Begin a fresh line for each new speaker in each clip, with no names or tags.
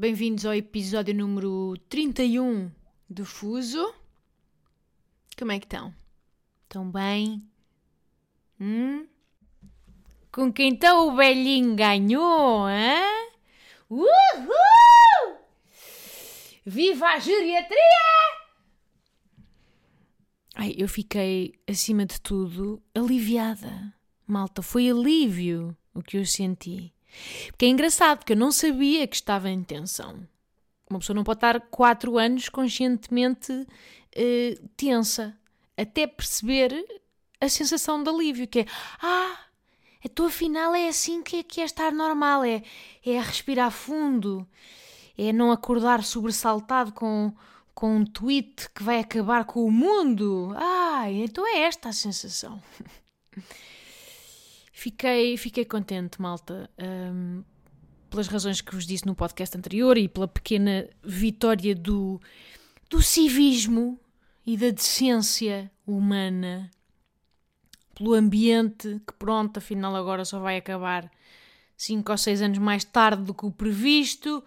Bem-vindos ao episódio número 31 do Fuso. Como é que estão? Estão bem? Hum? Com quem então o velhinho ganhou, hã? Uhul! Viva a geriatria! Ai, eu fiquei, acima de tudo, aliviada. Malta, foi alívio o que eu senti. Porque é engraçado, porque eu não sabia que estava em tensão. Uma pessoa não pode estar quatro anos conscientemente eh, tensa, até perceber a sensação de alívio, que é, ah, então afinal é assim que é, que é estar normal, é, é respirar fundo, é não acordar sobressaltado com, com um tweet que vai acabar com o mundo. Ah, então é esta a sensação. Fiquei, fiquei contente, malta, um, pelas razões que vos disse no podcast anterior e pela pequena vitória do, do civismo e da decência humana, pelo ambiente que, pronto, afinal agora só vai acabar cinco ou seis anos mais tarde do que o previsto.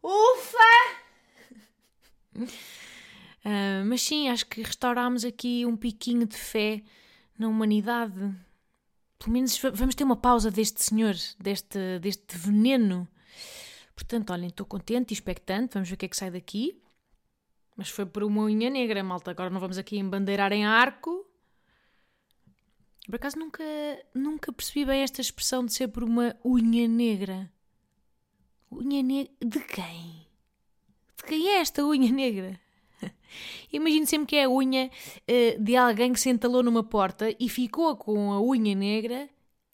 Ufa! Uh, mas sim, acho que restaurámos aqui um piquinho de fé na humanidade pelo menos vamos ter uma pausa deste senhor, deste, deste veneno. Portanto, olhem, estou contente e expectante, vamos ver o que é que sai daqui. Mas foi por uma unha negra, malta. Agora não vamos aqui embandeirar em arco. Por acaso nunca, nunca percebi bem esta expressão de ser por uma unha negra. Unha negra. De quem? De quem é esta unha negra? Imagino sempre que é a unha uh, de alguém que se entalou numa porta e ficou com a unha negra,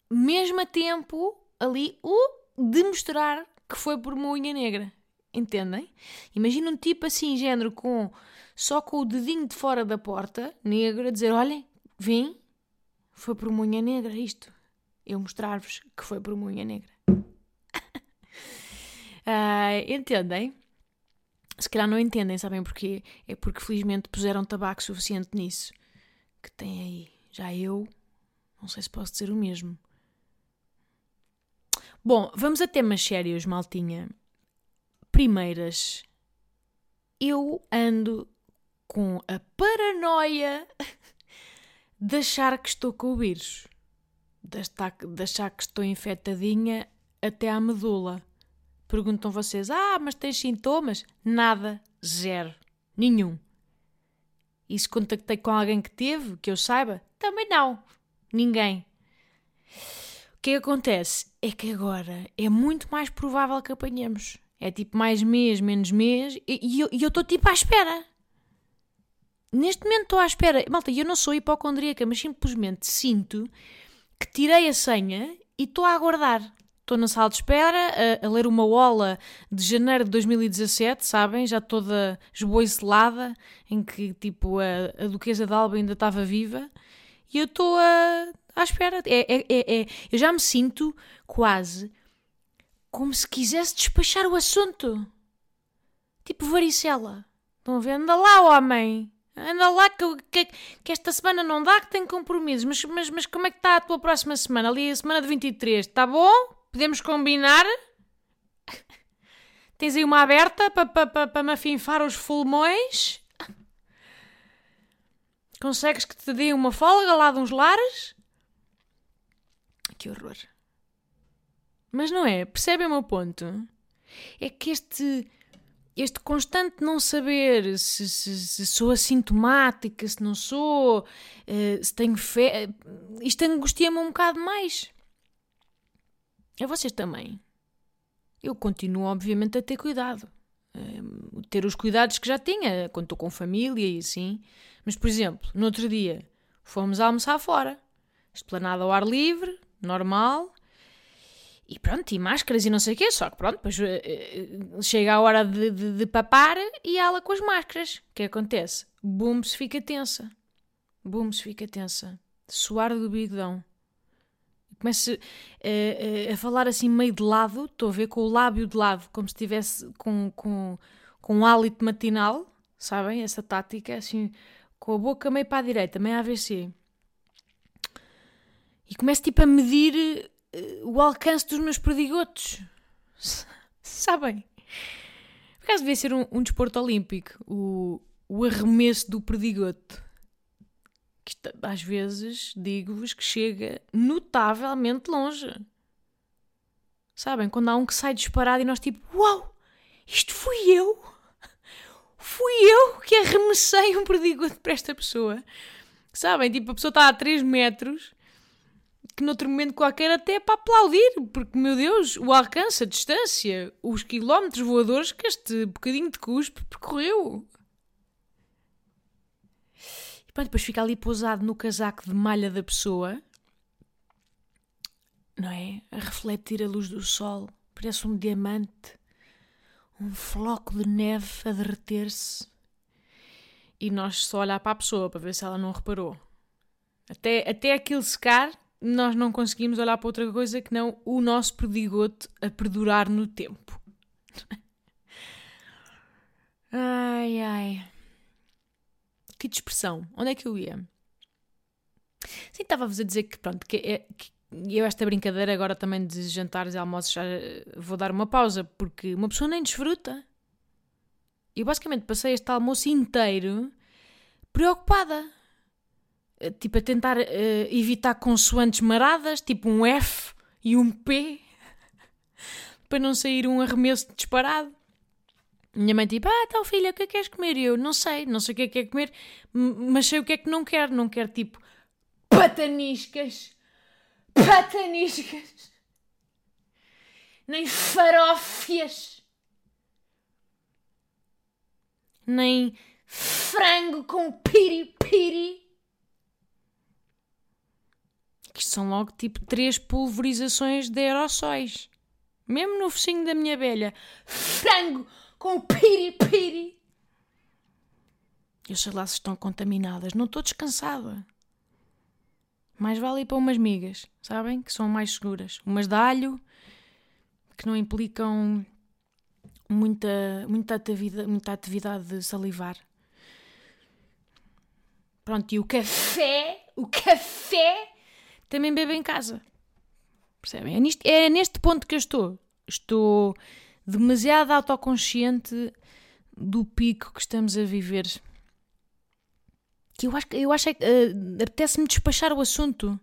mesmo a tempo ali uh, de mostrar que foi por uma unha negra. Entendem? Imagina um tipo assim, género, com só com o dedinho de fora da porta, negro, a dizer: Olhem, vim, foi por uma unha negra isto. Eu mostrar-vos que foi por uma unha negra. uh, entendem? Se calhar não entendem, sabem porquê? É porque felizmente puseram tabaco suficiente nisso. Que tem aí. Já eu, não sei se posso dizer o mesmo. Bom, vamos a temas sérios, maltinha. Primeiras. Eu ando com a paranoia de achar que estou com o vírus. De achar que estou infectadinha até à medula. Perguntam vocês: Ah, mas tens sintomas? Nada, zero, nenhum. E se contactei com alguém que teve, que eu saiba? Também não, ninguém. O que acontece é que agora é muito mais provável que apanhemos. É tipo mais mês, menos mês, e, e eu estou tipo à espera. Neste momento estou à espera. Malta, eu não sou hipocondríaca, mas simplesmente sinto que tirei a senha e estou a aguardar. Estou na sala de espera a, a, ler uma ola de janeiro de 2017, sabem? Já toda esboicelada, em que tipo a, a Duquesa de Alba ainda estava viva. E eu estou à espera. É, é, é, é, eu já me sinto quase como se quisesse despachar o assunto. Tipo varicela. Estão a ver? Anda lá, homem! Anda lá que, que, que, esta semana não dá, que tem compromissos. Mas, mas, mas como é que está a tua próxima semana? Ali a semana de 23, está bom? Podemos combinar? Tens aí uma aberta para pa, pa, pa me afinfar os fulmões? Consegues que te dê uma folga lá de uns lares? Que horror. Mas não é? Percebem o meu ponto? É que este, este constante não saber se, se, se sou assintomática, se não sou, uh, se tenho fé, isto angustia-me um bocado mais. A vocês também. Eu continuo, obviamente, a ter cuidado. Um, ter os cuidados que já tinha quando estou com família e assim. Mas, por exemplo, no outro dia fomos almoçar fora. Esplanada ao ar livre, normal. E pronto, e máscaras e não sei o quê, só que pronto, depois uh, chega a hora de, de, de, papar e ela com as máscaras. O que acontece? Booms fica tensa. Booms fica tensa. Suar do bigodão. Começa uh, a falar assim meio de lado, estou a ver com o lábio de lado, como se estivesse com, com, com um hálito matinal, sabem? Essa tática, assim, com a boca meio para a direita, meio AVC. E começo tipo a medir o alcance dos meus perdigotos. Sabem? Por acaso devia ser um, um desporto olímpico, o, o arremesso do perdigoto. Que às vezes digo-vos que chega notavelmente longe. Sabem? Quando há um que sai disparado e nós tipo, uau, isto fui eu! Fui eu que arremessei um perdigoto para esta pessoa. Sabem? Tipo, a pessoa está a 3 metros que noutro momento qualquer até é para aplaudir, porque, meu Deus, o alcance, a distância, os quilómetros voadores que este bocadinho de cuspe percorreu. Depois fica ali pousado no casaco de malha da pessoa, não é? A refletir a luz do sol, parece um diamante, um floco de neve a derreter-se. E nós só olhar para a pessoa para ver se ela não reparou. Até, até aquilo secar, nós não conseguimos olhar para outra coisa que não o nosso perdigoto a perdurar no tempo. ai, ai. Que dispersão. Onde é que eu ia? Sim, estava-vos a dizer que, pronto, que, é, que eu esta brincadeira agora também de jantares e almoços já eh, vou dar uma pausa, porque uma pessoa nem desfruta. Eu basicamente passei este almoço inteiro preocupada tipo a tentar uh, evitar consoantes maradas, tipo um F e um P, para não sair um arremesso disparado. Minha mãe tipo, ah, então filha, o que é que queres comer? E eu, não sei, não sei o que é que é comer, mas sei o que é que não quero. Não quero tipo pataniscas, pataniscas, nem farófias, nem frango com piri-piri que são logo tipo três pulverizações de aerossóis. Mesmo no focinho da minha abelha. Frango com piri-piri. Eu sei lá se estão contaminadas. Não estou descansada. Mais vale ir para umas migas, sabem? Que são mais seguras. Umas de alho, que não implicam muita, muita, atividade, muita atividade de salivar. Pronto, e o café, o café também bebo em casa. Percebem? É, nisto, é neste ponto que eu estou. Estou demasiado autoconsciente do pico que estamos a viver. Que eu acho, eu acho que uh, apetece-me despachar o assunto.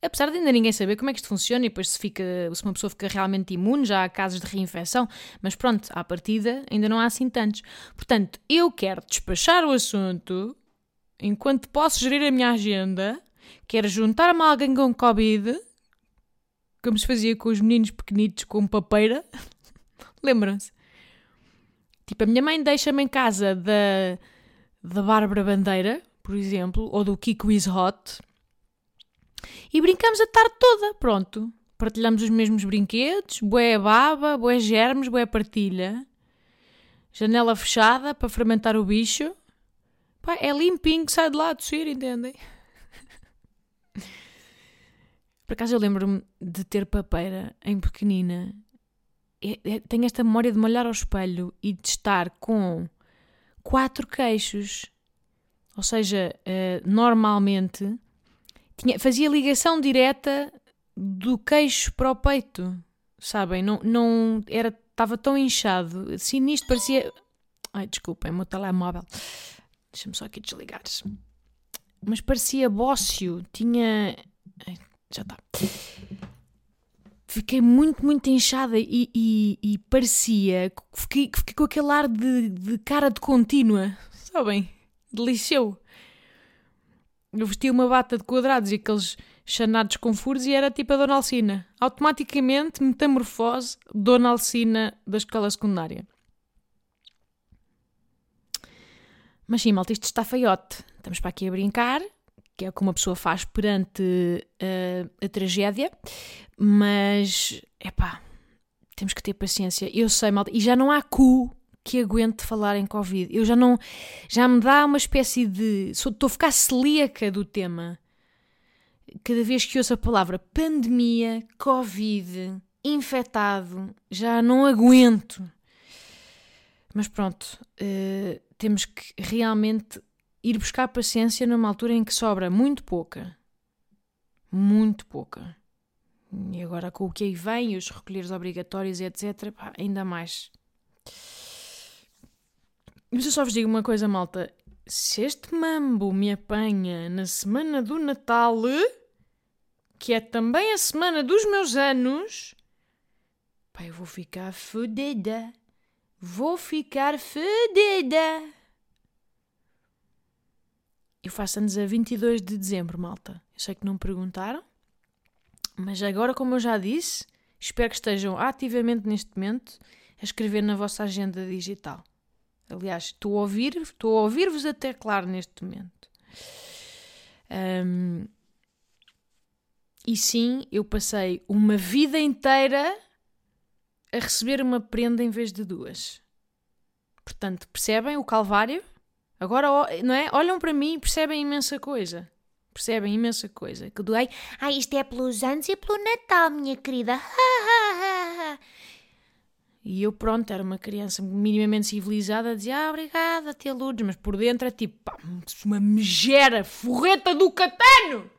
Apesar de ainda ninguém saber como é que isto funciona e depois se, fica, se uma pessoa fica realmente imune, já há casos de reinfecção, mas pronto, à partida ainda não há assim tantos. Portanto, eu quero despachar o assunto enquanto posso gerir a minha agenda Quero juntar-me a alguém com Covid, como se fazia com os meninos pequenitos com papeira. Lembram-se? Tipo, a minha mãe deixa-me em casa da, da Bárbara Bandeira, por exemplo, ou do Kiko is Hot, e brincamos a tarde toda, pronto. Partilhamos os mesmos brinquedos, boé baba, boé germes, boé partilha. Janela fechada para fermentar o bicho. Pá, é limpinho que sai de lá a tossir, entendem? Por acaso eu lembro-me de ter papeira em pequenina. É, é, tenho esta memória de me olhar ao espelho e de estar com quatro queixos. Ou seja, uh, normalmente tinha, fazia ligação direta do queixo para o peito. Sabem? Não, não era, estava tão inchado. Sinistro, parecia. Ai, desculpem, o meu telemóvel. Deixa-me só aqui desligar. Mas parecia bócio. Tinha. Ai, já está. Fiquei muito, muito inchada e, e, e parecia. Fiquei, fiquei com aquele ar de, de cara de contínua, sabem? Deliceu. Eu vestia uma bata de quadrados e aqueles chanados com furos e era tipo a Dona Alcina. Automaticamente, metamorfose, Dona Alcina da escola secundária. Mas sim, malta, isto está feiote. Estamos para aqui a brincar, que é o que uma pessoa faz perante uh, a tragédia, mas, é pá, temos que ter paciência. Eu sei, malta, e já não há cu que aguente falar em Covid. Eu já não, já me dá uma espécie de, estou a ficar celíaca do tema. Cada vez que ouço a palavra pandemia, Covid, infectado, já não aguento. Mas pronto, uh, temos que realmente ir buscar paciência numa altura em que sobra muito pouca. Muito pouca. E agora com o que aí vem, os recolheres obrigatórios, etc., pá, ainda mais. Mas eu só vos digo uma coisa, malta. Se este mambo me apanha na semana do Natal, que é também a semana dos meus anos, pá, eu vou ficar fodida. Vou ficar fodida. Eu faço anos a 22 de dezembro, malta. Eu sei que não perguntaram, mas agora, como eu já disse, espero que estejam ativamente neste momento a escrever na vossa agenda digital. Aliás, estou a ouvir, estou a ouvir-vos até claro neste momento. Um, e sim, eu passei uma vida inteira a receber uma prenda em vez de duas. Portanto, percebem o calvário? Agora, não é? Olham para mim e percebem imensa coisa. Percebem imensa coisa. Que doei. Ah, isto é pelos anos e pelo Natal, minha querida. e eu, pronto, era uma criança minimamente civilizada, dizia, ah, obrigada, tia Lourdes, mas por dentro é tipo, pá, uma megera, forreta do catano!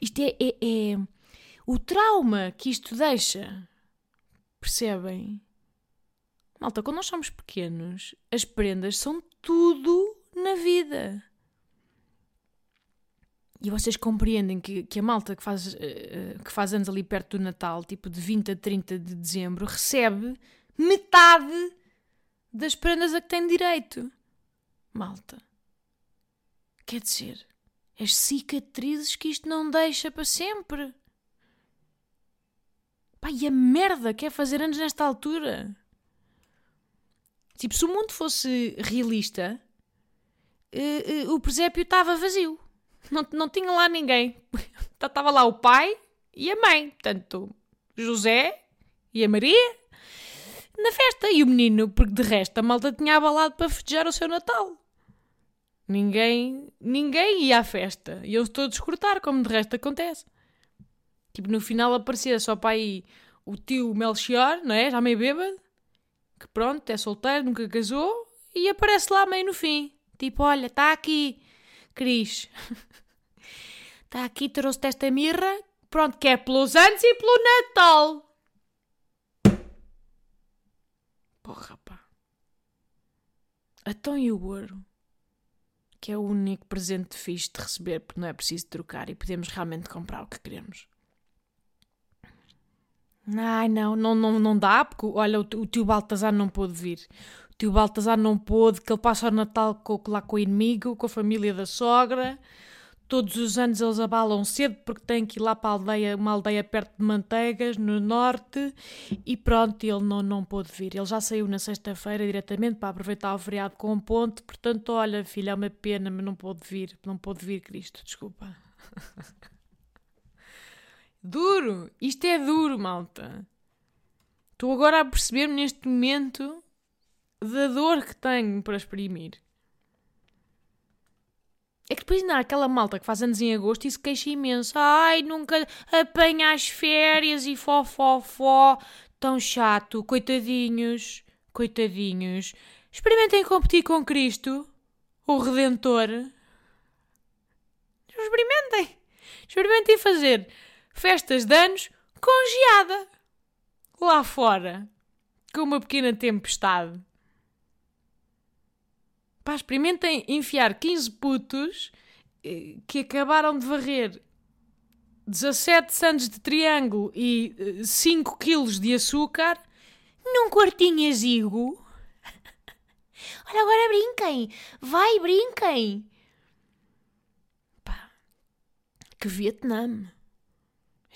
Isto é, é, é o trauma que isto deixa. Percebem? Malta, quando nós somos pequenos, as prendas são tudo na vida. E vocês compreendem que, que a malta que faz, uh, que faz anos ali perto do Natal, tipo de 20 a 30 de dezembro, recebe metade das prendas a que tem direito. Malta. Quer dizer, as cicatrizes que isto não deixa para sempre. Pá, e a merda que é fazer anos nesta altura? Tipo, se o mundo fosse realista, uh, uh, o presépio estava vazio. Não, não tinha lá ninguém. Estava lá o pai e a mãe. Portanto, José e a Maria na festa. E o menino, porque de resto a malta tinha abalado para festejar o seu Natal. Ninguém, ninguém ia à festa. E eu estou a descortar, como de resto acontece. Tipo, no final aparecia só para aí o tio Melchior, não é? Já meio bêbado que pronto, é solteiro, nunca casou, e aparece lá meio no fim. Tipo, olha, está aqui, Cris. Está aqui, trouxe-te esta mirra. Pronto, que é pelos anos e pelo Natal. Porra, pá. Então e o ouro? Que é o único presente fixe de receber, porque não é preciso trocar e podemos realmente comprar o que queremos. Ai, não, não, não, não dá, porque olha, o, o tio Baltazar não pôde vir. O tio Baltazar não pôde, que ele passa o Natal com, lá com o inimigo, com a família da sogra. Todos os anos eles abalam cedo porque têm que ir lá para a aldeia, uma aldeia perto de Manteigas, no norte, e pronto, ele não, não pôde vir. Ele já saiu na sexta-feira diretamente para aproveitar o feriado com um ponto, portanto, olha, filha, é uma pena, mas não pôde vir, não pôde vir, Cristo, desculpa. Duro! Isto é duro, malta. Estou agora a perceber-me neste momento da dor que tenho para exprimir. É que depois ainda há aquela malta que faz anos em agosto e se queixa imenso. Ai, nunca apanha as férias e fó, fó, fó. Tão chato. Coitadinhos. Coitadinhos. Experimentem competir com Cristo, o Redentor. Experimentem. Experimentem fazer festas de anos com geada. Lá fora. Com uma pequena tempestade. Pá, experimentem enfiar 15 putos eh, que acabaram de varrer 17 sandes de triângulo e 5 eh, quilos de açúcar num quartinho exíguo. Olha, agora brinquem! Vai, brinquem! Pá, que Vietnã!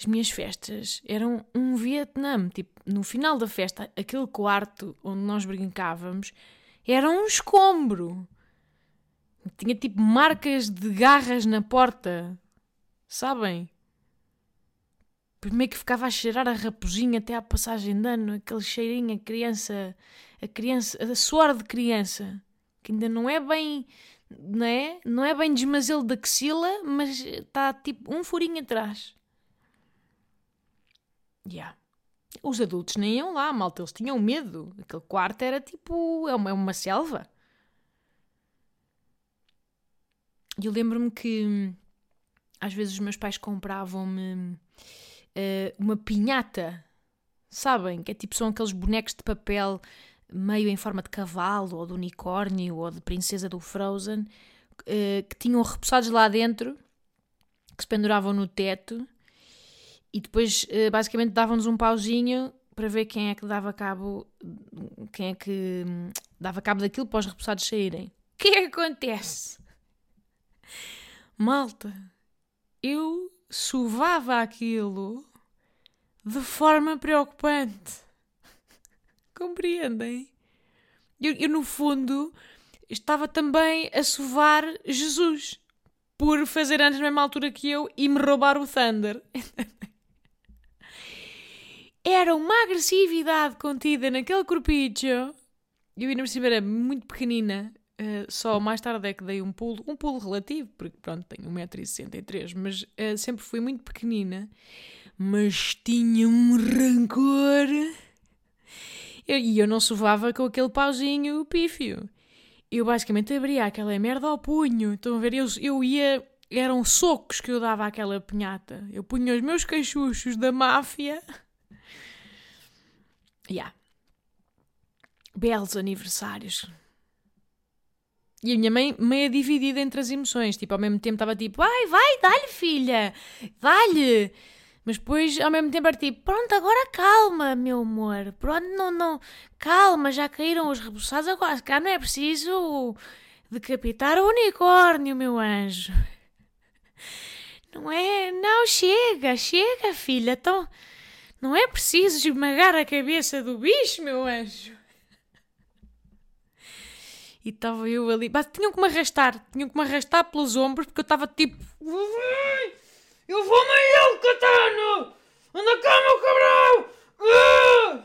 As minhas festas eram um Vietnã. Tipo, no final da festa, aquele quarto onde nós brincávamos era um escombro. Tinha tipo marcas de garras na porta. Sabem? Primeiro que ficava a cheirar a raposinha até à passagem de ano, aquele cheirinho, a criança, a criança, a suor de criança, que ainda não é bem, não é? Não é bem desmazelo da axila, mas está tipo um furinho atrás. Yeah. Os adultos nem iam lá, malta, eles tinham medo. Aquele quarto era tipo, é uma, é uma selva. E eu lembro-me que às vezes os meus pais compravam-me uh, uma pinhata, sabem? Que é tipo, são aqueles bonecos de papel meio em forma de cavalo, ou de unicórnio, ou de princesa do Frozen, uh, que tinham repousados lá dentro, que se penduravam no teto, e depois uh, basicamente davam-nos um pauzinho para ver quem é que dava cabo, quem é que hum, dava cabo daquilo para os repousados saírem. O que é acontece? Malta, eu sovava aquilo de forma preocupante. Compreendem? Eu, eu, no fundo, estava também a sovar Jesus por fazer anos na mesma altura que eu e me roubar o Thunder. Era uma agressividade contida naquele corpicho. Eu ainda por era muito pequenina. Uh, só mais tarde é que dei um pulo, um pulo relativo, porque pronto, tenho 1,63m, mas uh, sempre fui muito pequenina, mas tinha um rancor. Eu, e eu não sovava com aquele pauzinho pífio. Eu basicamente abria aquela merda ao punho. Estão a ver? Eu, eu ia. Eram socos que eu dava àquela pinhata. Eu punha os meus cachuchos da máfia. Yeah. Belos aniversários e a minha mãe meio dividida entre as emoções. Tipo, ao mesmo tempo estava tipo, ai, vai, dá-lhe, filha, dá-lhe. Mas depois, ao mesmo tempo, era tipo, pronto, agora calma, meu amor. Pronto, não, não, calma, já caíram os reboçados, agora cá não é preciso decapitar o unicórnio, meu anjo. Não é? Não, chega, chega, filha. Então, não é preciso esmagar a cabeça do bicho, meu anjo. E estava eu ali. Mas tinham que me arrastar. Tinham que me arrastar pelos ombros porque eu estava tipo. Eu vou meio Catano! Anda cá, meu cabrão! Ah!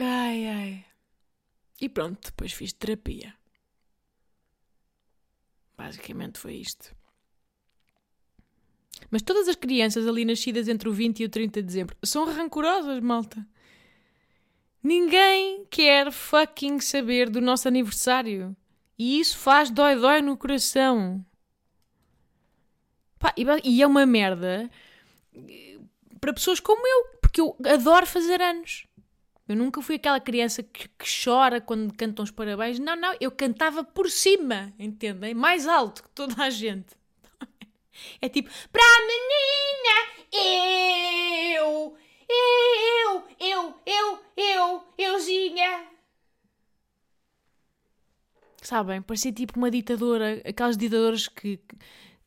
Ai, ai. E pronto, depois fiz terapia. Basicamente foi isto. Mas todas as crianças ali nascidas entre o 20 e o 30 de dezembro são rancorosas, malta. Ninguém quer fucking saber do nosso aniversário. E isso faz dói-dói no coração. Pá, e é uma merda para pessoas como eu, porque eu adoro fazer anos. Eu nunca fui aquela criança que, que, chora quando cantam os parabéns. Não, não, eu cantava por cima, entendem? Mais alto que toda a gente. É tipo, para a menina, eu eu, eu, eu, eu, euzinha. Sabem, parecia tipo uma ditadora, aquelas ditadoras que,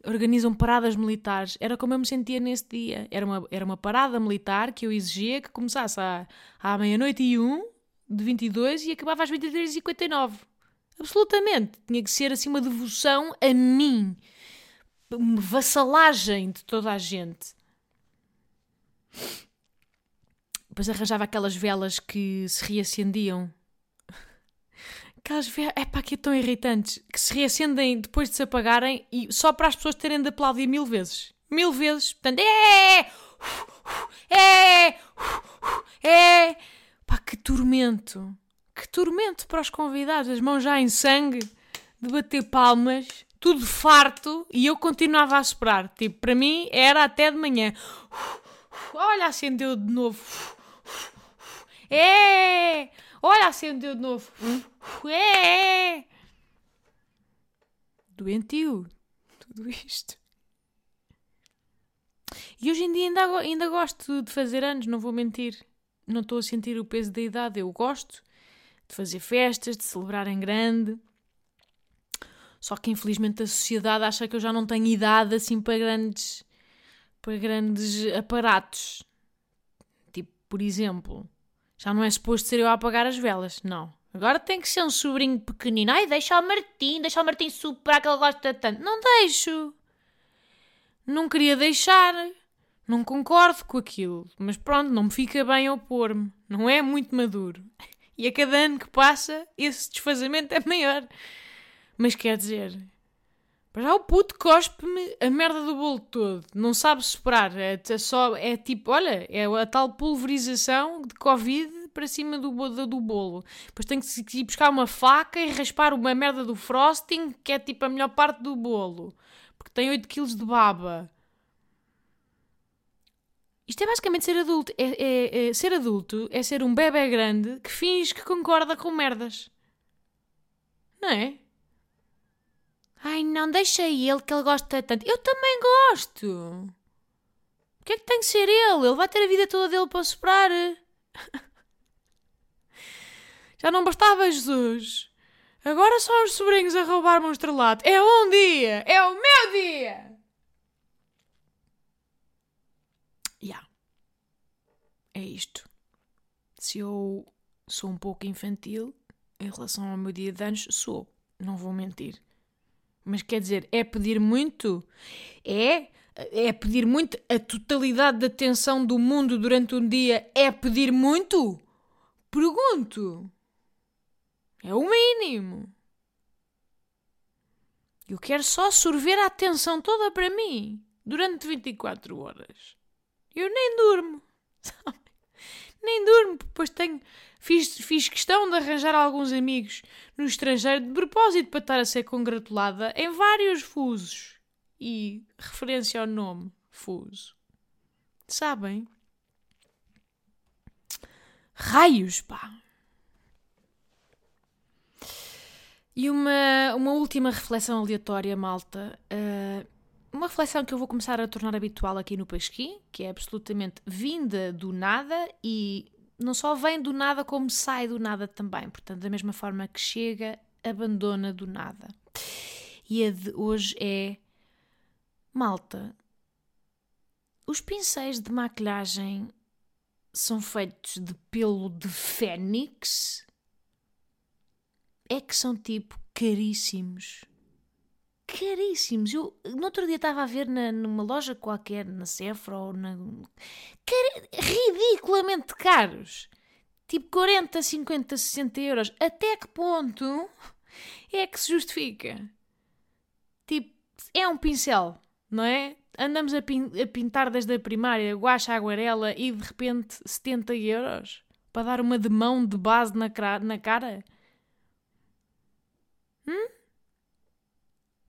organizam paradas militares. Era como eu me sentia nesse dia. Era uma, era uma parada militar que eu exigia que começasse à, à meia-noite e um, de 22, e acabava às 23h59. Absolutamente. Tinha que ser assim uma devoção a mim. Uma vassalagem de toda a gente. Depois arranjava aquelas velas que se reacendiam. Aquelas velas, é pá, que é tão irritantes, que se reacendem depois de se apagarem e só para as pessoas terem de aplaudir mil vezes. Mil vezes. Portanto, é! É! É! Pá, que tormento. Que tormento para os convidados. As mãos já em sangue, de bater palmas, tudo farto e eu continuava a esperar. Tipo, para mim era até de manhã. Olha, acendeu de novo é! Olha, acendeu de novo. É! Doentio. Tudo isto. E hoje em dia ainda, ainda gosto de fazer anos, não vou mentir. Não estou a sentir o peso da idade. Eu gosto de fazer festas, de celebrar em grande. Só que infelizmente a sociedade acha que eu já não tenho idade assim para grandes, para grandes aparatos. Tipo, por exemplo, já não é suposto ser eu a apagar as velas. Não. Agora tem que ser um sobrinho pequenino. Ai, deixa o Martim, deixa o Martim superar que ele gosta tanto. Não deixo. Não queria deixar. Não concordo com aquilo. Mas pronto, não me fica bem opor-me. Não é muito maduro. E a cada ano que passa, esse desfazamento é maior. Mas quer dizer, para já o puto cospe-me a merda do bolo todo. Não sabe superar. É, é, só, é tipo, olha, é a tal pulverização de Covid para cima do, do, do bolo. Depois tenho que ir buscar uma faca e raspar uma merda do frosting, que é tipo a melhor parte do bolo. Porque tem 8 kg de baba. Isto é basicamente ser adulto. É, é, é, ser adulto é ser um bebê grande que finge que concorda com merdas. Não é? Ai, não, deixa ele que ele gosta tanto. Eu também gosto. O que é que tem que ser ele? Ele vai ter a vida toda dele para superar. Já não bastava Jesus. Agora são os sobrinhos a roubar-me um estrelato. É um dia! É o meu dia! Yeah. É isto. Se eu sou um pouco infantil em relação ao meu dia de anos, sou. Não vou mentir. Mas quer dizer, é pedir muito? É? É pedir muito? A totalidade da atenção do mundo durante um dia é pedir muito? Pergunto. É o mínimo. Eu quero só sorver a atenção toda para mim durante 24 horas. Eu nem durmo? Nem durmo, depois tenho Fiz, fiz questão de arranjar alguns amigos no estrangeiro de propósito para estar a ser congratulada em vários fusos. E referência ao nome, fuso. Sabem? Raios, pá! E uma, uma última reflexão aleatória, malta. Uh, uma reflexão que eu vou começar a tornar habitual aqui no Pasquim, que é absolutamente vinda do nada e não só vem do nada, como sai do nada também. Portanto, da mesma forma que chega, abandona do nada. E a de hoje é malta. Os pincéis de maquilhagem são feitos de pelo de fênix? É que são tipo caríssimos caríssimos. Eu no outro dia estava a ver na, numa loja qualquer, na Sephora ou na. Ridiculamente caros. Tipo 40, 50, 60 euros. Até que ponto é que se justifica? Tipo, é um pincel, não é? Andamos a, pin a pintar desde a primária, guacha, aguarela e de repente 70 euros para dar uma de mão de base na, na cara? Hum?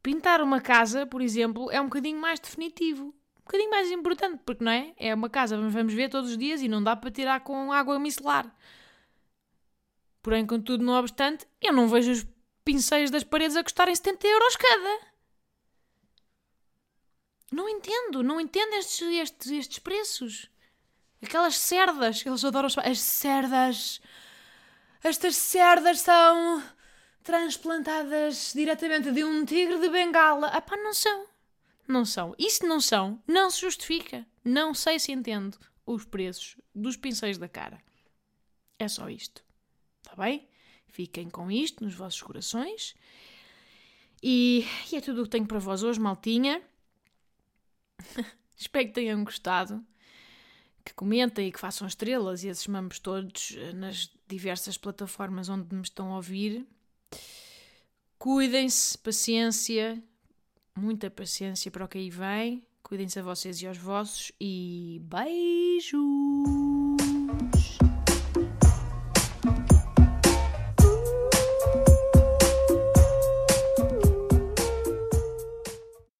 Pintar uma casa, por exemplo, é um bocadinho mais definitivo. Um bocadinho mais importante, porque não é? É uma casa, vamos ver todos os dias e não dá para tirar com água micelar. Porém, contudo, não obstante, eu não vejo os pincéis das paredes a custarem 70 euros cada. Não entendo, não entendo estes, estes, estes preços. Aquelas cerdas, eles adoram as cerdas. Estas cerdas são transplantadas diretamente de um tigre de bengala. Ah pá, não são. Não são. Isso não são. Não se justifica. Não sei se entendo os preços dos pincéis da cara. É só isto. Está bem? Fiquem com isto nos vossos corações. E, e é tudo o que tenho para vós hoje, maltinha. Espero que tenham gostado. Que comentem e que façam estrelas e esses mambos todos nas diversas plataformas onde me estão a ouvir. Cuidem-se, paciência, muita paciência para o que aí vem. Cuidem-se a vocês e aos vossos e beijos!